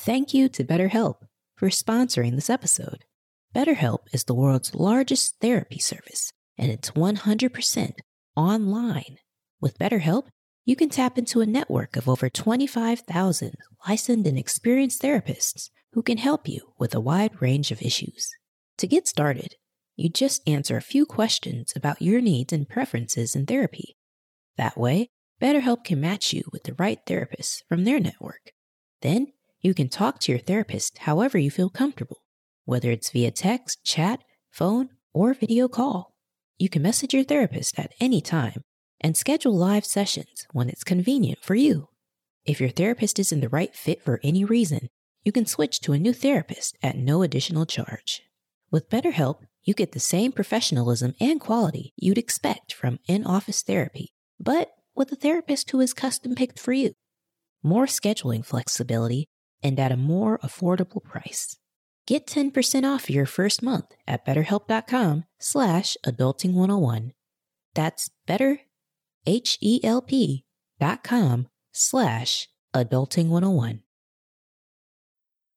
Thank you to BetterHelp for sponsoring this episode. BetterHelp is the world's largest therapy service, and it's 100% online. With BetterHelp, you can tap into a network of over 25,000 licensed and experienced therapists who can help you with a wide range of issues. To get started, you just answer a few questions about your needs and preferences in therapy. That way, BetterHelp can match you with the right therapist from their network. Then, you can talk to your therapist however you feel comfortable, whether it's via text, chat, phone, or video call. You can message your therapist at any time and schedule live sessions when it's convenient for you. If your therapist isn't the right fit for any reason, you can switch to a new therapist at no additional charge. With BetterHelp, you get the same professionalism and quality you'd expect from in office therapy, but with a therapist who is custom picked for you. More scheduling flexibility and at a more affordable price. Get 10% off your first month at betterhelp.com slash adulting101. That's better, H-E-L-P dot com slash adulting101.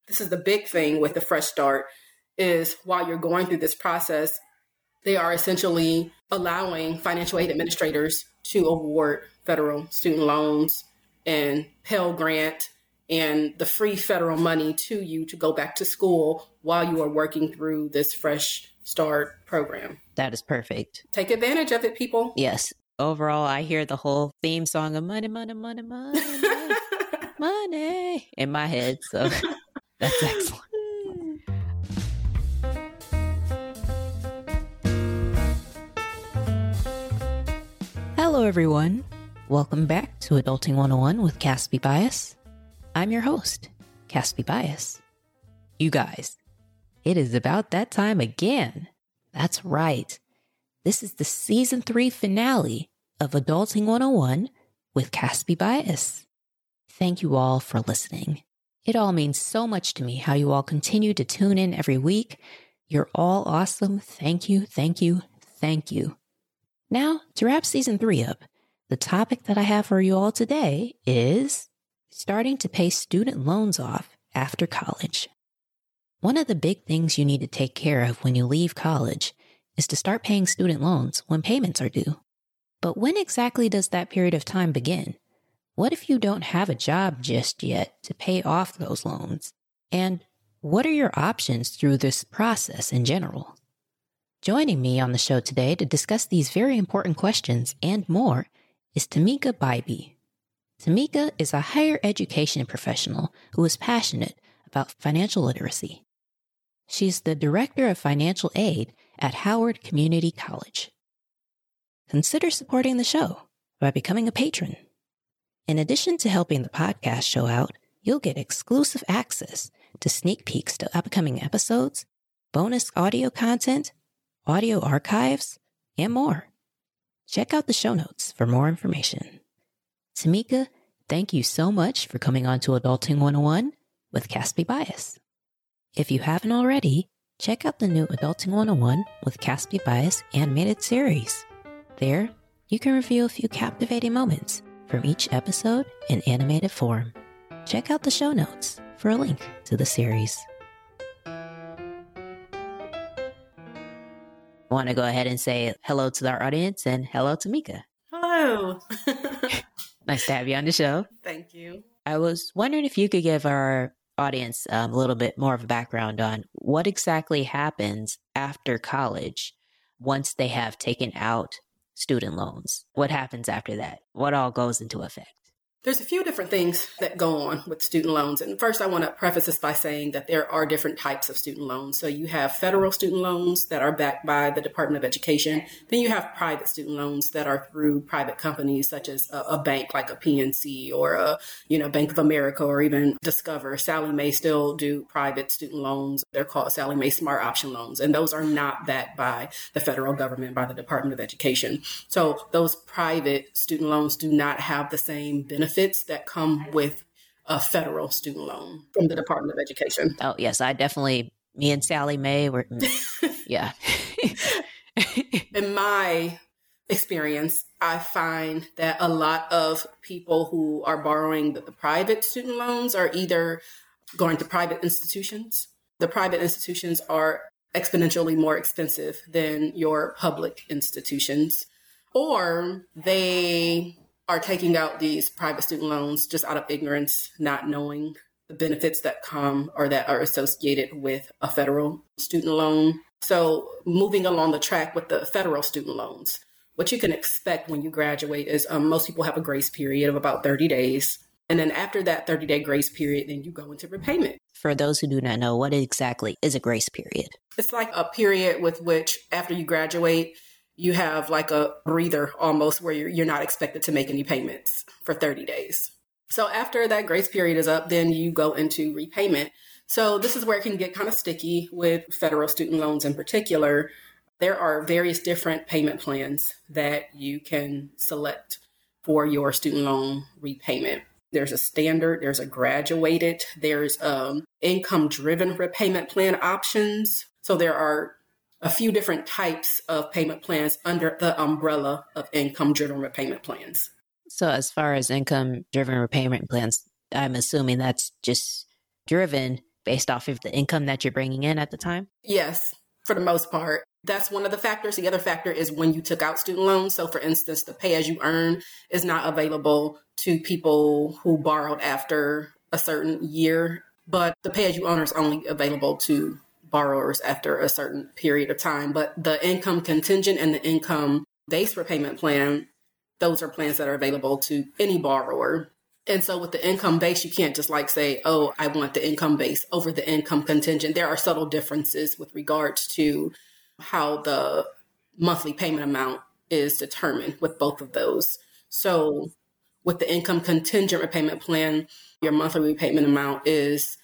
This is the big thing with the Fresh Start is while you're going through this process, they are essentially allowing financial aid administrators to award federal student loans and Pell Grant and the free federal money to you to go back to school while you are working through this Fresh Start program. That is perfect. Take advantage of it, people. Yes. Overall, I hear the whole theme song of money, money, money, money, money in my head. So that's excellent. Hello, everyone. Welcome back to Adulting 101 with Caspi Bias. I'm your host, Caspi Bias. You guys, it is about that time again. That's right. This is the season three finale of Adulting 101 with Caspi Bias. Thank you all for listening. It all means so much to me how you all continue to tune in every week. You're all awesome. Thank you, thank you, thank you. Now, to wrap season three up, the topic that I have for you all today is starting to pay student loans off after college. One of the big things you need to take care of when you leave college is to start paying student loans when payments are due. But when exactly does that period of time begin? What if you don't have a job just yet to pay off those loans? And what are your options through this process in general? Joining me on the show today to discuss these very important questions and more is Tamika Bybee. Tamika is a higher education professional who is passionate about financial literacy. She's the Director of Financial Aid at Howard Community College. Consider supporting the show by becoming a patron. In addition to helping the podcast show out, you'll get exclusive access to sneak peeks to upcoming episodes, bonus audio content, audio archives, and more. Check out the show notes for more information. Tamika, thank you so much for coming on to Adulting 101 with Caspi Bias. If you haven't already, check out the new Adulting 101 with Caspi Bias animated series. There, you can review a few captivating moments from each episode in animated form. Check out the show notes for a link to the series. I want to go ahead and say hello to our audience and hello to Mika. Hello. nice to have you on the show. Thank you. I was wondering if you could give our audience um, a little bit more of a background on what exactly happens after college once they have taken out student loans. What happens after that? What all goes into effect? There's a few different things that go on with student loans. And first, I want to preface this by saying that there are different types of student loans. So you have federal student loans that are backed by the Department of Education. Then you have private student loans that are through private companies such as a, a bank like a PNC or a, you know, Bank of America or even Discover. Sallie Mae still do private student loans. They're called Sallie Mae Smart Option Loans. And those are not backed by the federal government, by the Department of Education. So those private student loans do not have the same benefits benefits that come with a federal student loan from the Department of Education. Oh, yes, I definitely, me and Sallie Mae were, mm, yeah. In my experience, I find that a lot of people who are borrowing the, the private student loans are either going to private institutions. The private institutions are exponentially more expensive than your public institutions, or they are taking out these private student loans just out of ignorance, not knowing the benefits that come or that are associated with a federal student loan. So, moving along the track with the federal student loans, what you can expect when you graduate is um, most people have a grace period of about 30 days. And then after that 30 day grace period, then you go into repayment. For those who do not know, what exactly is a grace period? It's like a period with which, after you graduate, you have like a breather almost where you're, you're not expected to make any payments for 30 days. So after that grace period is up, then you go into repayment. So this is where it can get kind of sticky with federal student loans in particular. There are various different payment plans that you can select for your student loan repayment. There's a standard, there's a graduated, there's um, income driven repayment plan options. So there are a few different types of payment plans under the umbrella of income driven repayment plans. So, as far as income driven repayment plans, I'm assuming that's just driven based off of the income that you're bringing in at the time? Yes, for the most part. That's one of the factors. The other factor is when you took out student loans. So, for instance, the pay as you earn is not available to people who borrowed after a certain year, but the pay as you earn is only available to borrowers after a certain period of time. But the income contingent and the income based repayment plan those are plans that are available to any borrower. And so with the income base, you can't just like say, oh, I want the income base over the income contingent. There are subtle differences with regards to how the monthly payment amount is determined with both of those. So with the income contingent repayment plan, your monthly repayment amount is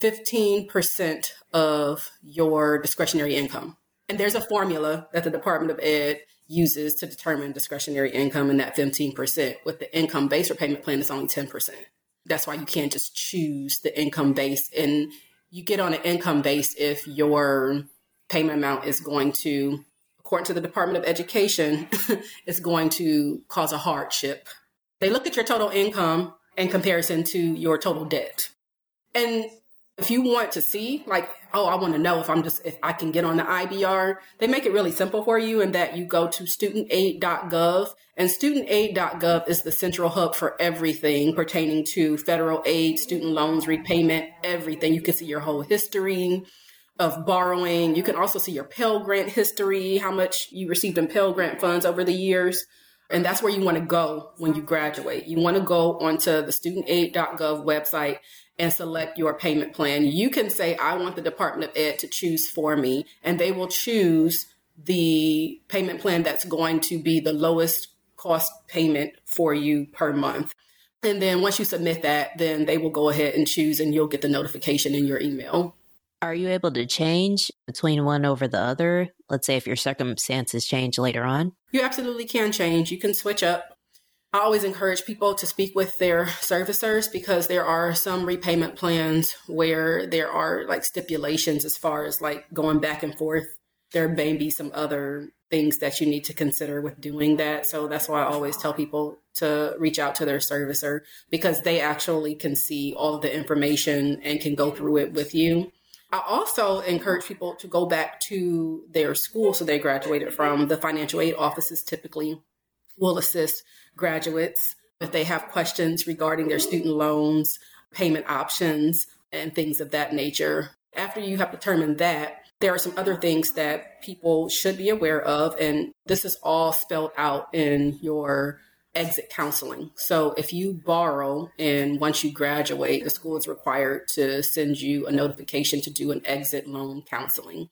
15% of your discretionary income. And there's a formula that the Department of Ed uses to determine discretionary income and that 15%. With the income based repayment plan, it's only 10%. That's why you can't just choose the income base. And you get on an income base if your payment amount is going to, according to the Department of Education, is going to cause a hardship. They look at your total income in comparison to your total debt. And if you want to see, like, oh, I want to know if I'm just, if I can get on the IBR, they make it really simple for you in that you go to studentaid.gov and studentaid.gov is the central hub for everything pertaining to federal aid, student loans, repayment, everything. You can see your whole history of borrowing. You can also see your Pell Grant history, how much you received in Pell Grant funds over the years. And that's where you want to go when you graduate. You want to go onto the studentaid.gov website and select your payment plan. You can say, I want the Department of Ed to choose for me, and they will choose the payment plan that's going to be the lowest cost payment for you per month. And then once you submit that, then they will go ahead and choose, and you'll get the notification in your email. Are you able to change between one over the other? Let's say if your circumstances change later on? You absolutely can change. You can switch up I always encourage people to speak with their servicers because there are some repayment plans where there are like stipulations as far as like going back and forth. There may be some other things that you need to consider with doing that. So that's why I always tell people to reach out to their servicer because they actually can see all of the information and can go through it with you. I also encourage people to go back to their school so they graduated from. The financial aid offices typically will assist graduates if they have questions regarding their student loans, payment options, and things of that nature. After you have determined that, there are some other things that people should be aware of, and this is all spelled out in your exit counseling. So if you borrow and once you graduate, the school is required to send you a notification to do an exit loan counseling.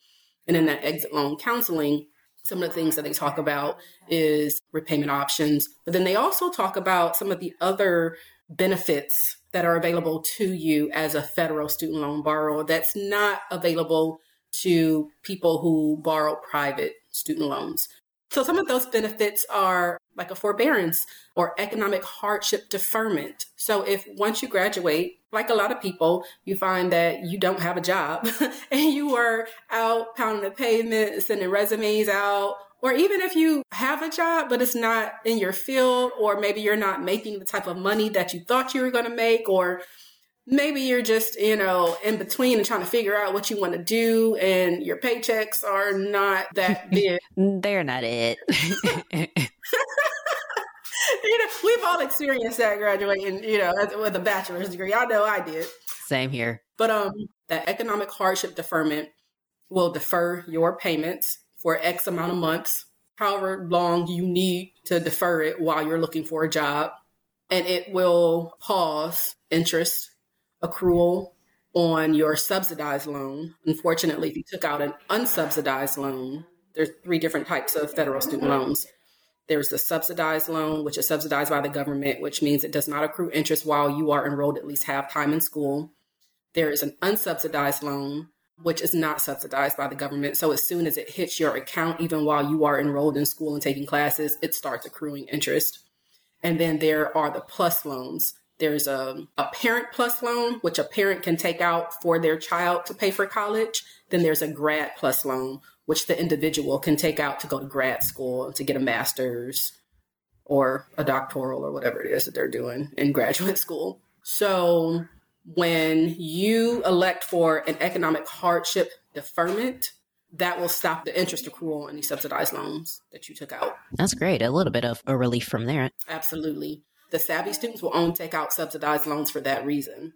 And in that exit loan counseling, some of the things that they talk about is repayment options, but then they also talk about some of the other benefits that are available to you as a federal student loan borrower that's not available to people who borrow private student loans. So some of those benefits are like a forbearance or economic hardship deferment. So if once you graduate, like a lot of people, you find that you don't have a job and you are out pounding the pavement, sending resumes out, or even if you have a job, but it's not in your field, or maybe you're not making the type of money that you thought you were going to make, or maybe you're just, you know, in between and trying to figure out what you want to do and your paychecks are not that big. They're not it. you know, we've all experienced that graduating, you know, with a bachelor's degree. I know I did. Same here. But um that economic hardship deferment will defer your payments for X amount of months, however long you need to defer it while you're looking for a job. And it will pause interest accrual on your subsidized loan. Unfortunately, if you took out an unsubsidized loan, there's three different types of federal student loans. There's the subsidized loan, which is subsidized by the government, which means it does not accrue interest while you are enrolled at least half time in school. There is an unsubsidized loan, which is not subsidized by the government. So as soon as it hits your account, even while you are enrolled in school and taking classes, it starts accruing interest. And then there are the plus loans. There's a, a parent plus loan, which a parent can take out for their child to pay for college. Then there's a grad plus loan, which the individual can take out to go to grad school to get a master's or a doctoral or whatever it is that they're doing in graduate school. So when you elect for an economic hardship deferment, that will stop the interest accrual on these subsidized loans that you took out. That's great. A little bit of a relief from there. Absolutely. The savvy students will only take out subsidized loans for that reason.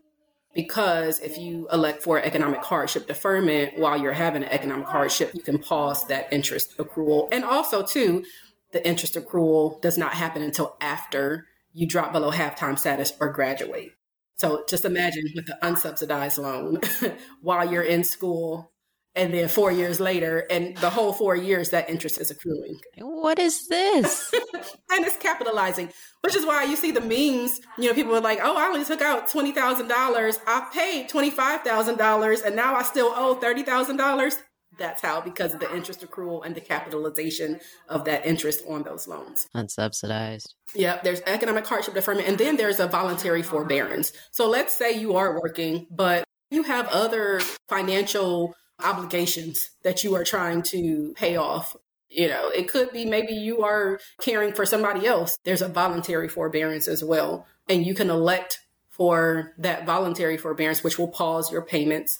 Because if you elect for economic hardship deferment while you're having an economic hardship, you can pause that interest accrual. And also, too, the interest accrual does not happen until after you drop below halftime status or graduate. So just imagine with the unsubsidized loan while you're in school and then four years later, and the whole four years that interest is accruing. What is this? and it's capitalizing, which is why you see the memes. You know, people are like, "Oh, I only took out twenty thousand dollars. I paid twenty five thousand dollars, and now I still owe thirty thousand dollars." That's how, because of the interest accrual and the capitalization of that interest on those loans. Unsubsidized. Yeah, there's economic hardship deferment, and then there's a voluntary forbearance. So let's say you are working, but you have other financial obligations that you are trying to pay off. You know, it could be maybe you are caring for somebody else. There's a voluntary forbearance as well. And you can elect for that voluntary forbearance, which will pause your payments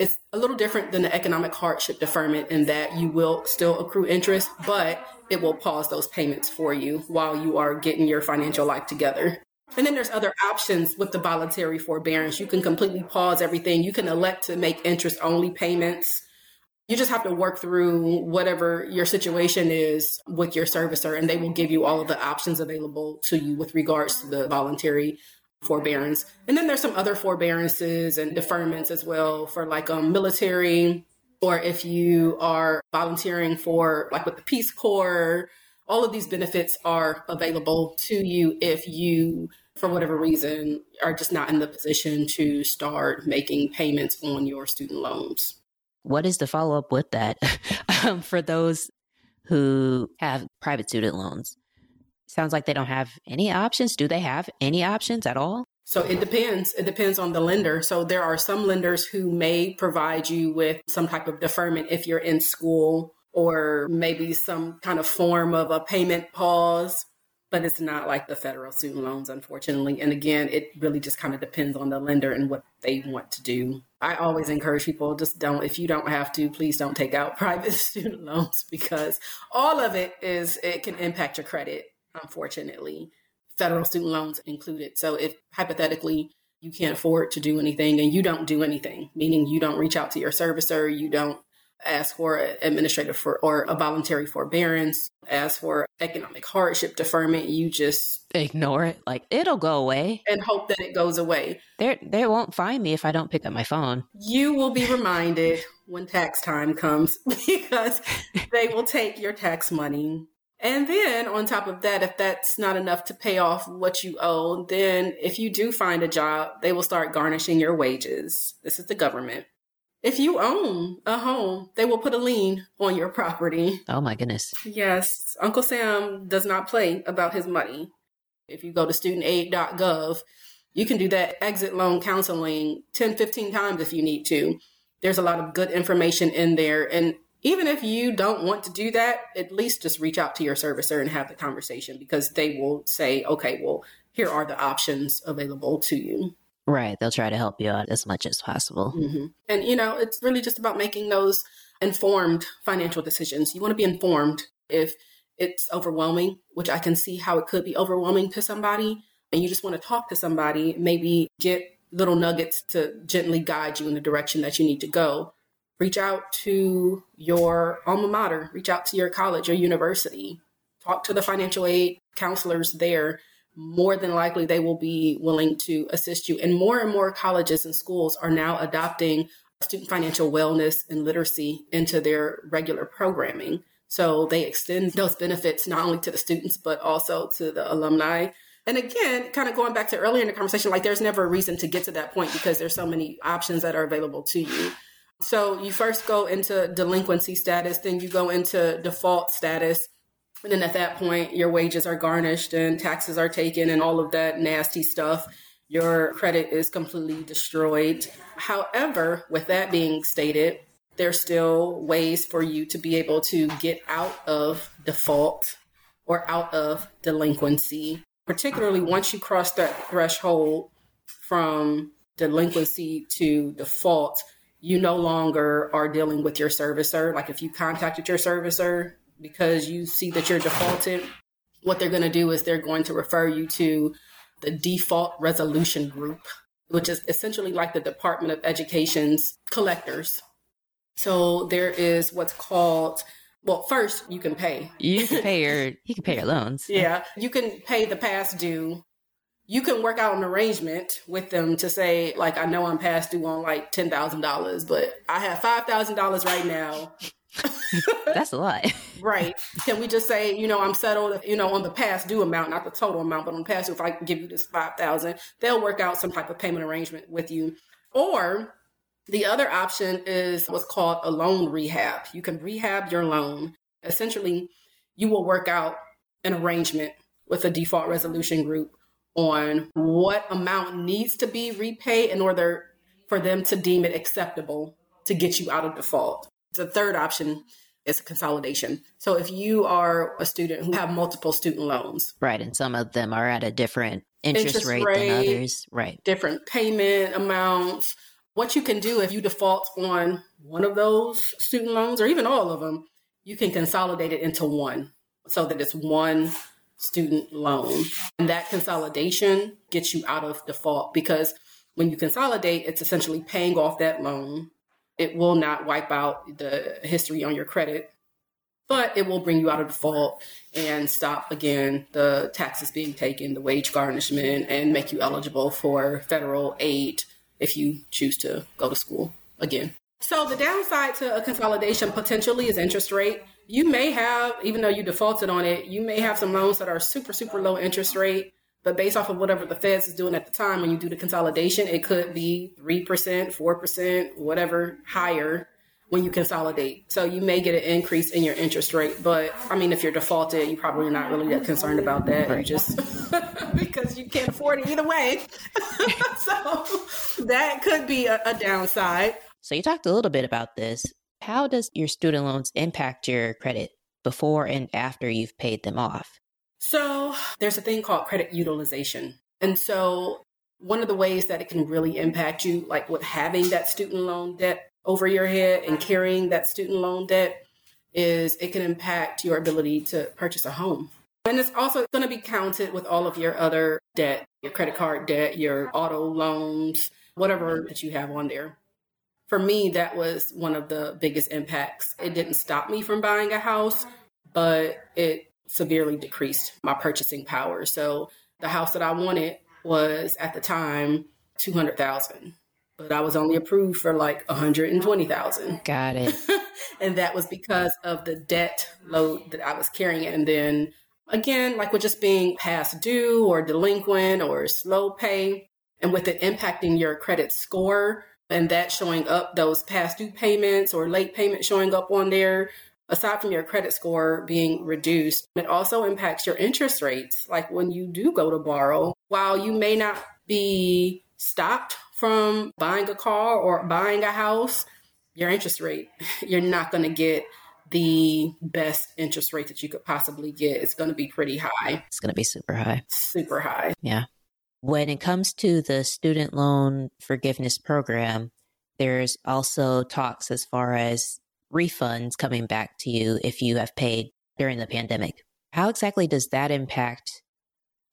it's a little different than the economic hardship deferment in that you will still accrue interest, but it will pause those payments for you while you are getting your financial life together. And then there's other options with the voluntary forbearance. You can completely pause everything. You can elect to make interest only payments. You just have to work through whatever your situation is with your servicer, and they will give you all of the options available to you with regards to the voluntary forbearance. And then there's some other forbearances and deferments as well for like um, military or if you are volunteering for like with the Peace Corps. All of these benefits are available to you if you, for whatever reason, are just not in the position to start making payments on your student loans. What is the follow up with that um, for those who have private student loans? Sounds like they don't have any options. Do they have any options at all? So it depends. It depends on the lender. So there are some lenders who may provide you with some type of deferment if you're in school or maybe some kind of form of a payment pause, but it's not like the federal student loans, unfortunately. And again, it really just kind of depends on the lender and what they want to do. I always encourage people just don't, if you don't have to, please don't take out private student loans because all of it is, it can impact your credit unfortunately, federal student loans included. So if hypothetically you can't afford to do anything and you don't do anything, meaning you don't reach out to your servicer, you don't ask for administrative for or a voluntary forbearance, ask for economic hardship deferment, you just ignore it. Like it'll go away. And hope that it goes away. They they won't find me if I don't pick up my phone. You will be reminded when tax time comes because they will take your tax money and then on top of that, if that's not enough to pay off what you owe, then if you do find a job, they will start garnishing your wages. This is the government. If you own a home, they will put a lien on your property. Oh my goodness. Yes. Uncle Sam does not play about his money. If you go to studentaid.gov, you can do that exit loan counseling 10, 15 times if you need to. There's a lot of good information in there. And even if you don't want to do that, at least just reach out to your servicer and have the conversation because they will say, okay, well, here are the options available to you. Right. They'll try to help you out as much as possible. Mm-hmm. And, you know, it's really just about making those informed financial decisions. You want to be informed if it's overwhelming, which I can see how it could be overwhelming to somebody, and you just want to talk to somebody, maybe get little nuggets to gently guide you in the direction that you need to go. Reach out to your alma mater, reach out to your college or university, talk to the financial aid counselors there. More than likely, they will be willing to assist you. And more and more colleges and schools are now adopting student financial wellness and literacy into their regular programming. So they extend those benefits not only to the students, but also to the alumni. And again, kind of going back to earlier in the conversation, like there's never a reason to get to that point because there's so many options that are available to you. So you first go into delinquency status, then you go into default status. And then at that point, your wages are garnished and taxes are taken and all of that nasty stuff your credit is completely destroyed. However, with that being stated, there's still ways for you to be able to get out of default or out of delinquency, particularly once you cross that threshold from delinquency to default. You no longer are dealing with your servicer. Like if you contacted your servicer because you see that you're defaulted, what they're going to do is they're going to refer you to the default resolution group, which is essentially like the Department of Education's collectors. So there is what's called well, first you can pay. You can pay your you can pay your loans. yeah. You can pay the past due. You can work out an arrangement with them to say, like, I know I'm past due on like ten thousand dollars, but I have five thousand dollars right now. That's a lot. right. Can we just say, you know, I'm settled, you know, on the past due amount, not the total amount, but on past due, if I give you this 5000 they'll work out some type of payment arrangement with you. Or the other option is what's called a loan rehab. You can rehab your loan. Essentially, you will work out an arrangement with a default resolution group on what amount needs to be repaid in order for them to deem it acceptable to get you out of default. The third option is consolidation. So if you are a student who have multiple student loans, right, and some of them are at a different interest, interest rate, rate, than others, right, different payment amounts. What you can do if you default on one of those student loans or even all of them, you can consolidate it into one so that it's one student loan. And that consolidation gets you out of default because when you consolidate, it's essentially paying off that loan it will not wipe out the history on your credit, but it will bring you out of default and stop again the taxes being taken, the wage garnishment, and make you eligible for federal aid if you choose to go to school again. So the downside to a consolidation potentially is interest rate. You may have, even though you defaulted on it, you may have some loans that are super, super low interest rate but based off of whatever the Feds is doing at the time, when you do the consolidation, it could be 3%, 4%, whatever higher when you consolidate. So you may get an increase in your interest rate. But I mean, if you're defaulted, you're probably not really that concerned about that. Right. You just because you can't afford it either way. so that could be a, a downside. So you talked a little bit about this. How does your student loans impact your credit before and after you've paid them off? So there's a thing called credit utilization. And so one of the ways that it can really impact you, like with having that student loan debt over your head and carrying that student loan debt, is it can impact your ability to purchase a home. And it's also going to be counted with all of your other debt, your credit card debt, your auto loans, whatever that you have on there. For me, that was one of the biggest impacts. It didn't stop me from buying a house, but it severely decreased my purchasing power. So the house that I wanted was at the time 200,000, but I was only approved for like 120,000. Got it. and that was because of the debt load that I was carrying. And then again, like with just being past due or delinquent or slow pay, and with it impacting your credit score and that showing up, those past due payments or late payments showing up on there, aside from your credit score being reduced, it also impacts your interest rates. Like when you do go to borrow, while you may not be stopped from buying a car or buying a house, your interest rate, you're not going to get the best interest rate that you could possibly get. It's going to be pretty high. It's going to be super high. Super high. Yeah. When it comes to the student loan forgiveness program, there's also talks as far as refunds coming back to you if you have paid during the pandemic. How exactly does that impact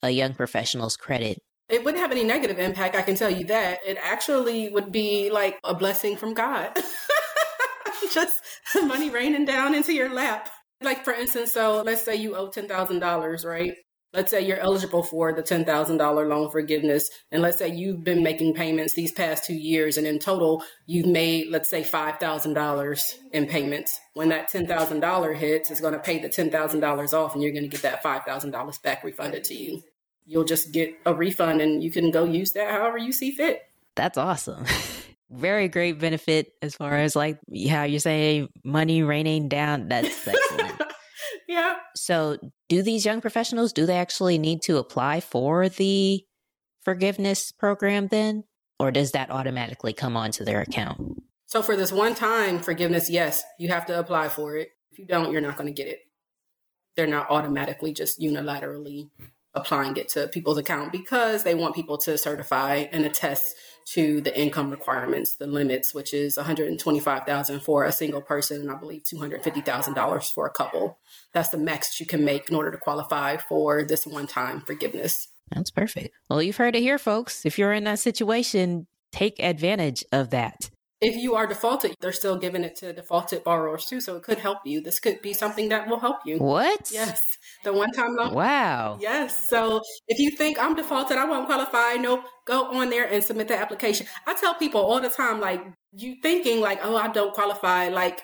a young professional's credit? It wouldn't have any negative impact, I can tell you that. It actually would be like a blessing from God. Just money raining down into your lap. Like, for instance, so let's say you owe $10,000, right? Let's say you're eligible for the $10,000 loan forgiveness, and let's say you've been making payments these past two years, and in total, you've made, let's say, $5,000 in payments. When that $10,000 hits, it's going to pay the $10,000 off, and you're going to get that $5,000 back refunded to you. You'll just get a refund, and you can go use that however you see fit. That's awesome. Very great benefit as far as like how you say money raining down. That's excellent. Yeah. So, do these young professionals do they actually need to apply for the forgiveness program then, or does that automatically come onto their account? So, for this one time forgiveness, yes, you have to apply for it. If you don't, you're not going to get it. They're not automatically just unilaterally applying it to people's account because they want people to certify and attest to the income requirements, the limits, which is 125,000 for a single person and I believe $250,000 for a couple. That's the max you can make in order to qualify for this one-time forgiveness. That's perfect. Well, you've heard it here, folks. If you're in that situation, take advantage of that. If you are defaulted, they're still giving it to defaulted borrowers too. So it could help you. This could be something that will help you. What? Yes. The one time loan. Wow. Yes. So if you think I'm defaulted, I won't qualify, nope, go on there and submit the application. I tell people all the time, like, you thinking like, oh, I don't qualify, like,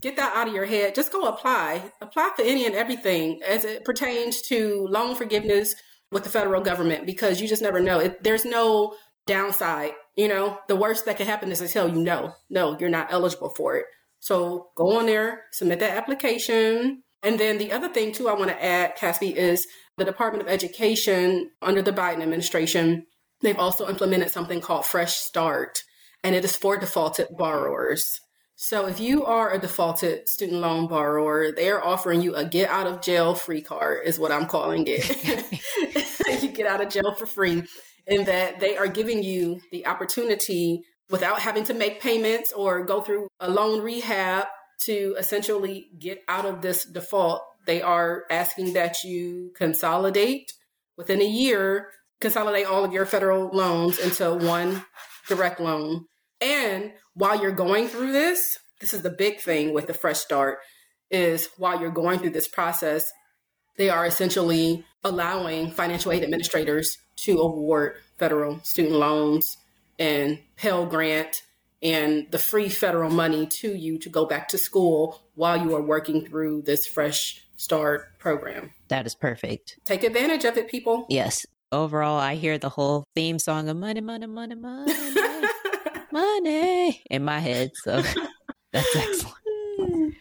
get that out of your head. Just go apply. Apply for any and everything as it pertains to loan forgiveness with the federal government because you just never know. It, there's no downside. You know, the worst that could happen is to tell you no, no, you're not eligible for it. So go on there, submit that application. And then the other thing too I want to add, Caspi, is the Department of Education under the Biden administration, they've also implemented something called Fresh Start, and it is for defaulted borrowers. So if you are a defaulted student loan borrower, they're offering you a get out of jail free card is what I'm calling it. you get out of jail for free in that they are giving you the opportunity without having to make payments or go through a loan rehab to essentially get out of this default. They are asking that you consolidate within a year, consolidate all of your federal loans into one direct loan. And while you're going through this, this is the big thing with the Fresh Start is while you're going through this process, they are essentially allowing financial aid administrators to award federal student loans and Pell Grant and the free federal money to you to go back to school while you are working through this Fresh Start program. That is perfect. Take advantage of it, people. Yes. Overall, I hear the whole theme song of money, money, money, money, money in my head. So that's excellent.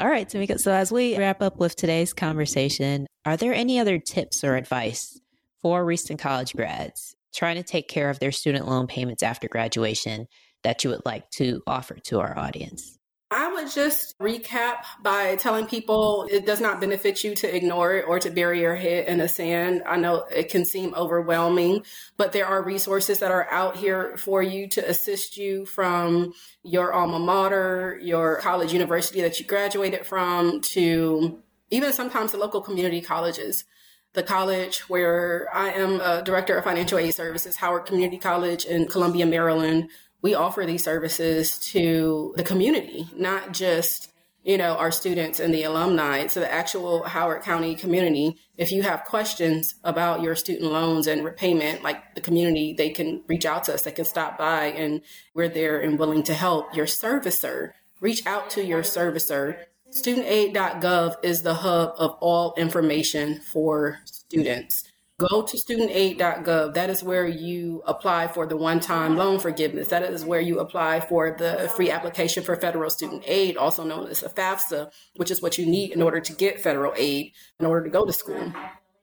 All right, Tamika. So as we wrap up with today's conversation, are there any other tips or advice for recent college grads trying to take care of their student loan payments after graduation that you would like to offer to our audience? I would just recap by telling people it does not benefit you to ignore it or to bury your head in the sand. I know it can seem overwhelming, but there are resources that are out here for you to assist you from your alma mater, your college university that you graduated from, to even sometimes the local community colleges the college where I am a director of financial aid services, Howard Community College in Columbia, Maryland, we offer these services to the community, not just you know our students and the alumni to the actual howard county community. If you have questions about your student loans and repayment like the community they can reach out to us. They can stop by and we're there and willing to help. Your servicer reach out to your servicer studentaid.gov is the hub of all information for students Go to studentaid.gov. That is where you apply for the one time loan forgiveness. That is where you apply for the free application for federal student aid, also known as a FAFSA, which is what you need in order to get federal aid in order to go to school.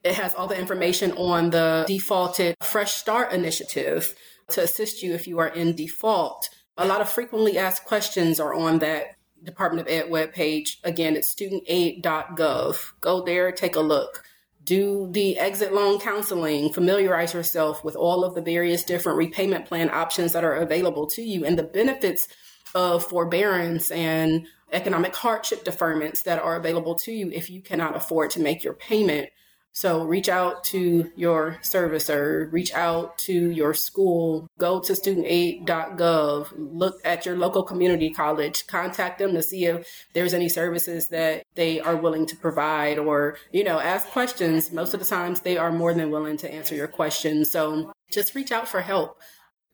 It has all the information on the defaulted Fresh Start initiative to assist you if you are in default. A lot of frequently asked questions are on that Department of Ed webpage. Again, it's studentaid.gov. Go there, take a look do the exit loan counseling, familiarize yourself with all of the various different repayment plan options that are available to you and the benefits of forbearance and economic hardship deferments that are available to you if you cannot afford to make your payment. So reach out to your servicer, reach out to your school, go to studentaid.gov, look at your local community college, contact them to see if there's any services that they are willing to provide or, you know, ask questions. Most of the times they are more than willing to answer your questions. So just reach out for help.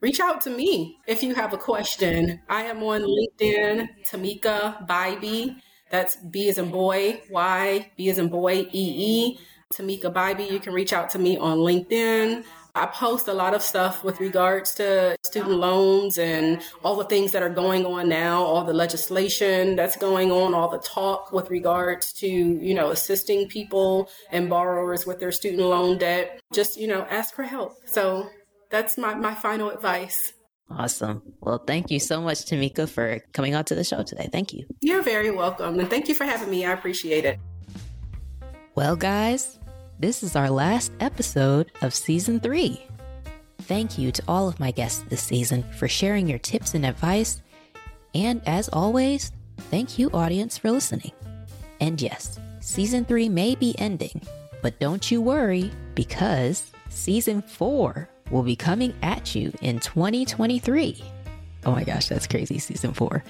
Reach out to me if you have a question. I am on LinkedIn, Tamika Bybee. That's B as in boy, Y, B as in boy, E E. Tamika Bybee. You can reach out to me on LinkedIn. I post a lot of stuff with regards to student loans and all the things that are going on now, all the legislation that's going on, all the talk with regards to, you know, assisting people and borrowers with their student loan debt. Just, you know, ask for help. So that's my, my final advice. Awesome. Well, thank you so much, Tamika, for coming on to the show today. Thank you. You're very welcome. And thank you for having me. I appreciate it. Well, guys, this is our last episode of season three. Thank you to all of my guests this season for sharing your tips and advice. And as always, thank you, audience, for listening. And yes, season three may be ending, but don't you worry because season four will be coming at you in 2023. Oh my gosh, that's crazy, season four.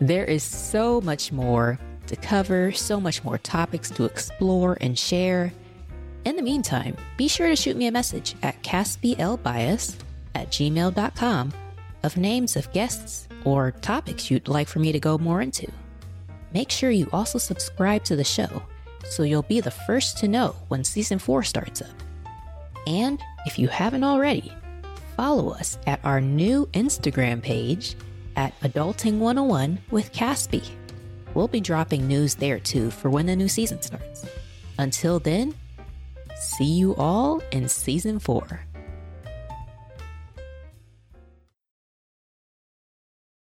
There is so much more to cover, so much more topics to explore and share. In the meantime, be sure to shoot me a message at caspielbias at gmail.com of names of guests or topics you'd like for me to go more into. Make sure you also subscribe to the show so you'll be the first to know when season 4 starts up. And if you haven't already, follow us at our new Instagram page at Adulting101 with Caspi. We'll be dropping news there too for when the new season starts. Until then, See you all in season four.